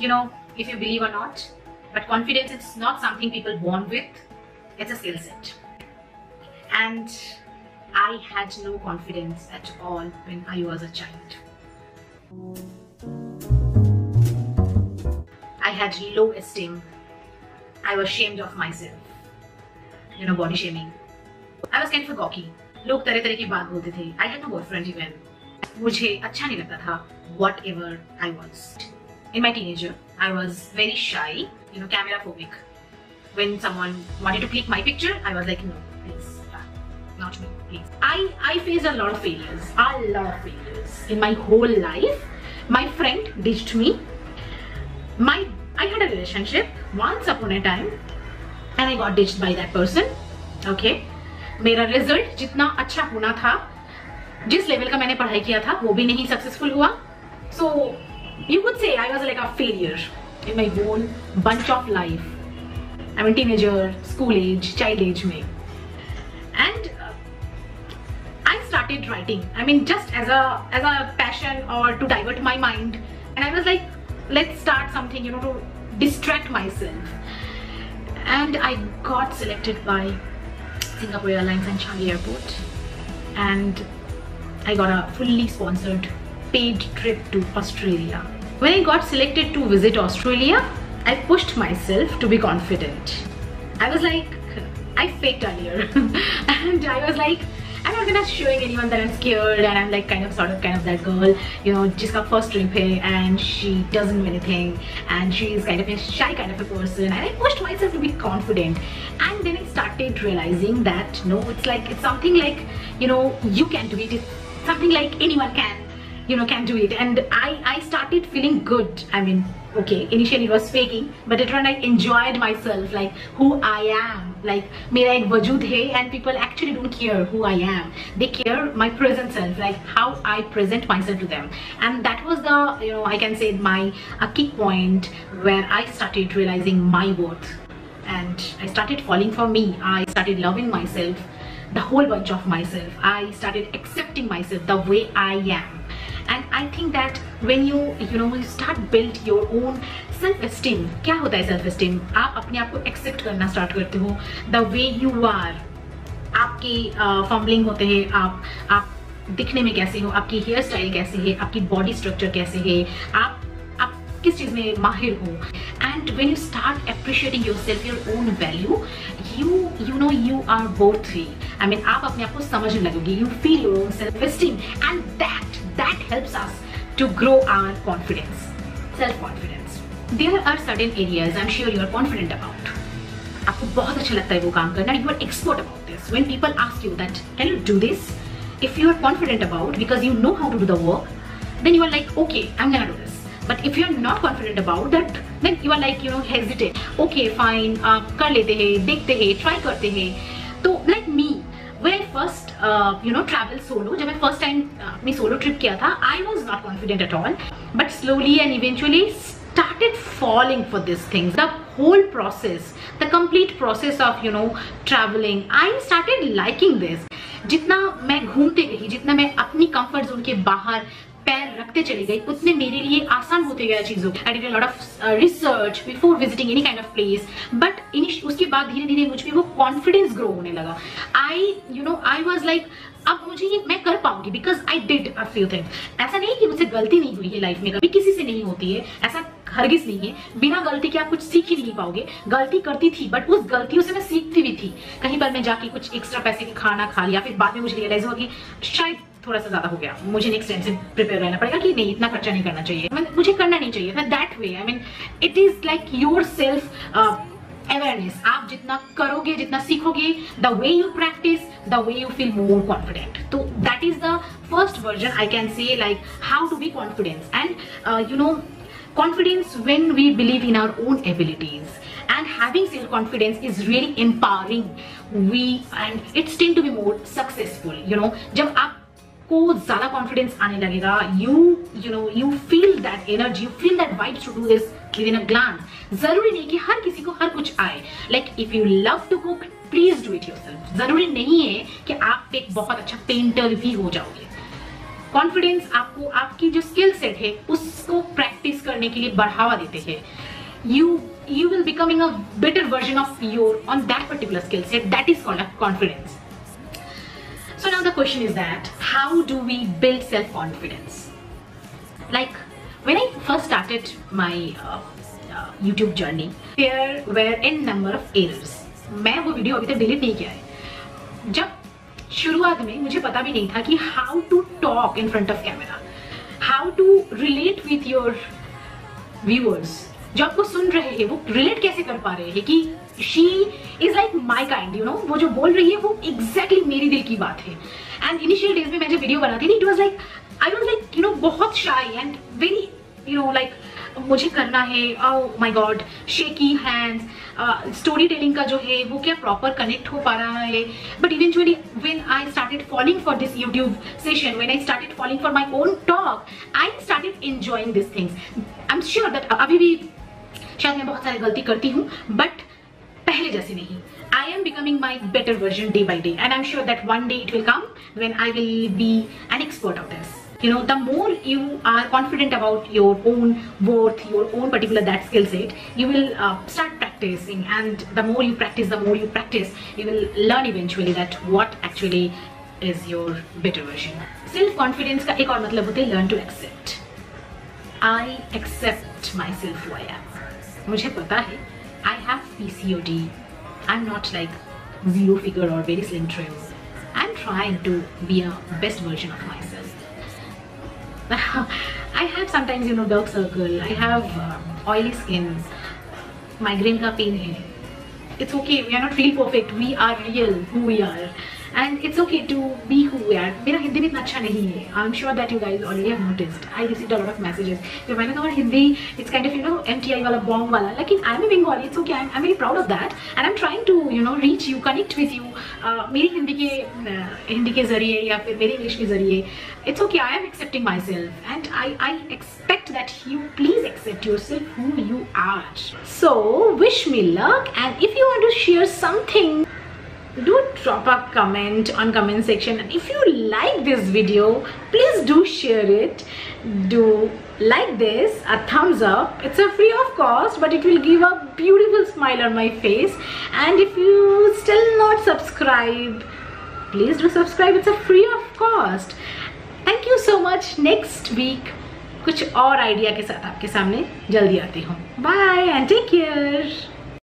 you know, if you believe or not, but confidence is not something people born with. It's a skill set. And I had no confidence at all when I was a child. I had low esteem. I was ashamed of myself. You know, body shaming. I was kind of a gawky. लोग तरह तरह की बात बोलते थे I had no boyfriend even मुझे अच्छा नहीं लगता था whatever I was in my teenager I was very shy you know camera phobic when someone wanted to click my picture, I was like, no, please, not me, please. I, I faced a lot of failures, a lot of failures in my whole life. My friend ditched me. My I had a relationship once upon a time and I got ditched by that person. Okay. मेरा result जितना अच्छा होना था जिस level का मैंने पढ़ाई किया था वो भी नहीं सक्सेसफुल हुआ सो you could say I was like a failure in my whole bunch of life. I'm a teenager, school age, child age me, And uh, I started writing. I mean just as a as a passion or to divert my mind. And I was like, let's start something, you know, to distract myself. And I got selected by Singapore Airlines and Changi Airport. And I got a fully sponsored paid trip to Australia. When I got selected to visit Australia, I pushed myself to be confident. I was like, I faked earlier. and I was like, I'm not gonna showing anyone that I'm scared and I'm like kind of sort of kind of that girl, you know, just got first trip and she doesn't know anything and she's kind of a shy kind of a person and I pushed myself to be confident and then I started realizing that no, it's like it's something like, you know, you can do it. It's something like anyone can, you know can do it. And I, I started feeling good. I mean okay initially it was faking but later on I enjoyed myself like who I am. Like mera ek wajud hai and people actually don't care who I am. They care my present self like how I present myself to them. And that was the you know I can say my a key point where I started realizing my worth. And I started falling for me. I started loving myself the whole bunch of myself. I started accepting myself the way I am. And I think that you you know you start build your own self esteem क्या होता है self esteem आप अपने आप को accept करना start करते हो. द वे यू आर आपके फॉम्बलिंग uh, होते हैं आप आप दिखने में कैसे हो आपकी हेयर स्टाइल कैसे है आपकी बॉडी स्ट्रक्चर कैसे है आप आप किस चीज़ में माहिर हो? And when you start appreciating your self your own value you you know you are worthy I mean आप अपने आप को समझने लगोगे you feel your own self esteem and that that helps us to grow our confidence self confidence there are certain areas I am sure you are confident about आपको बहुत अच्छा लगता है वो काम करना you are expert about this when people ask you that can you do this if you are confident about because you know how to do the work then you are like okay i'm gonna do this but if you're not confident about that then you are like you know hesitate okay fine आप कर लेते हैं देखते हैं try करते हैं You know travel solo जब मैं फ़र्स्ट टाइम अपनी सोलो ट्रिप किया था I was not confident at all but slowly and eventually started falling for this thing the whole process the complete process of you know traveling i started liking this जितना मैं घूमते गई जितना मैं अपनी comfort zone के बाहर रखते चली गई उतने मेरे लिए आसान होते गया चीज़ों I did lot of research before visiting any kind of place but उसके बाद धीरे धीरे मुझमें वो कॉन्फिडेंस ग्रो होने लगा। I you know I was like अब मुझे ये मैं कर पाऊँगी because I did a few things ऐसा नहीं कि मुझसे गलती नहीं हुई है लाइफ में। कभी किसी से नहीं होती है। ऐसा हरगिज नहीं है। बिना गलती के आप कुछ सीख ही नहीं पाओगे। गलती करती थी बट उस गलतियों से मैं सीखती भी थी। कहीं पर मैं जाके कुछ एक्स्ट्रा पैसे की खाना खा लिया, फिर बाद में मुझे रियलाइज़ कि शायद थोड़ा सा ज़्यादा हो गया। मुझे नेक्स्ट टाइम से प्रिपेयर रहना पड़ेगा कि नहीं, इतना खर्चा नहीं करना चाहिए। मैं मुझे करना नहीं चाहिए। That way I mean it is like your self awareness आप जितना करोगे, जितना सीखोगे the way you practise the way you feel more confident तो that is the first version I can say like how to be confidence and you know confidence when we believe in our own abilities. And having self confidence is really empowering. We, and it's tend to be more successful, you know. जब आप को ज़्यादा confidence आने लगेगा। You you know you feel that energy you feel that vibe to do this within a glance ज़रूरी नहीं कि हर किसी को हर कुछ आए। Like if you love to cook please do it yourself ज़रूरी नहीं है कि आप एक बहुत अच्छा पेंटर भी हो जाओगे। कॉन्फिडेंस आपको आपकी जो स्किल सेट है, उसको प्रैक्टिस करने के लिए बढ़ावा देते हैं। You you will becoming a better version of your on that particular skill set. That is called a confidence. So now the question is that how do we build self confidence like when i first started my uh, uh, youtube journey there were n number of errors. मैं वो video अभी तक delete नहीं किया है। जब शुरुआत में मुझे पता भी नहीं था कि how to talk in front of camera how to relate with your viewers जो आपको सुन रहे हैं वो रिलेट कैसे कर पा रहे हैं कि she is like my kind you know वो जो बोल रही है वो एग्जैक्टली exactly मेरी दिल की बात है। एंड इनिशियल डेज़ में मैं जब वीडियो बनाती थी it was like I was like you know बहुत shy and very you know like मुझे करना है ओ my God shaky hands story telling का जो है, वो क्या प्रॉपर कनेक्ट हो पा रहा है? But eventually when I started following for this YouTube session when I started following for my own talk I started enjoying this things I am sure that अभी भी शायद मैं बहुत सारी गलती करती हूँ बट पहले जैसे नहीं। I am becoming my better version day by day. And I'm sure that one day it will come when I will be an expert of this. You know the more you are confident about your own worth your own particular that skill set you will uh, start practicing. And the more you practice the more you practice you will learn eventually that what actually is your better version. Self confidence ka ek aur matlab hota learn to accept. I accept myself who i am. mujhe pata hai i have pcod I'm not like zero figure or very slim trim. I'm trying to be a best version of myself. I have sometimes, you know, dark circle. I have uh, oily skin, migraine ka pain hai. It's okay. We are not real perfect. We are real who we are and it's okay to be who we are मेरा हिंदी भी इतना अच्छा नहीं है I'm sure that you guys already have noticed I received a lot of messages तो मैंने कहा Hindi it's kind of you know MTI वाला bomb वाला लेकिन I'm a Bengali it's okay I'm, I'm very proud of that and I'm trying to you know reach you connect with you uh, मेरी हिंदी के uh, Hindi के जरिए या फिर मेरी इंग्लिश के जरिए it's okay I am accepting myself and I I expect that you please accept yourself who you are so wish me luck and if you want to share something do drop a comment on comment section and if you like this video please do share it do like this a thumbs up it's a free of cost but it will give a beautiful smile on my face and if you still not subscribe please do subscribe it's a free of cost thank you so much next week कुछ और idea के साथ आपके सामने जल्दी आती हूँ bye and take care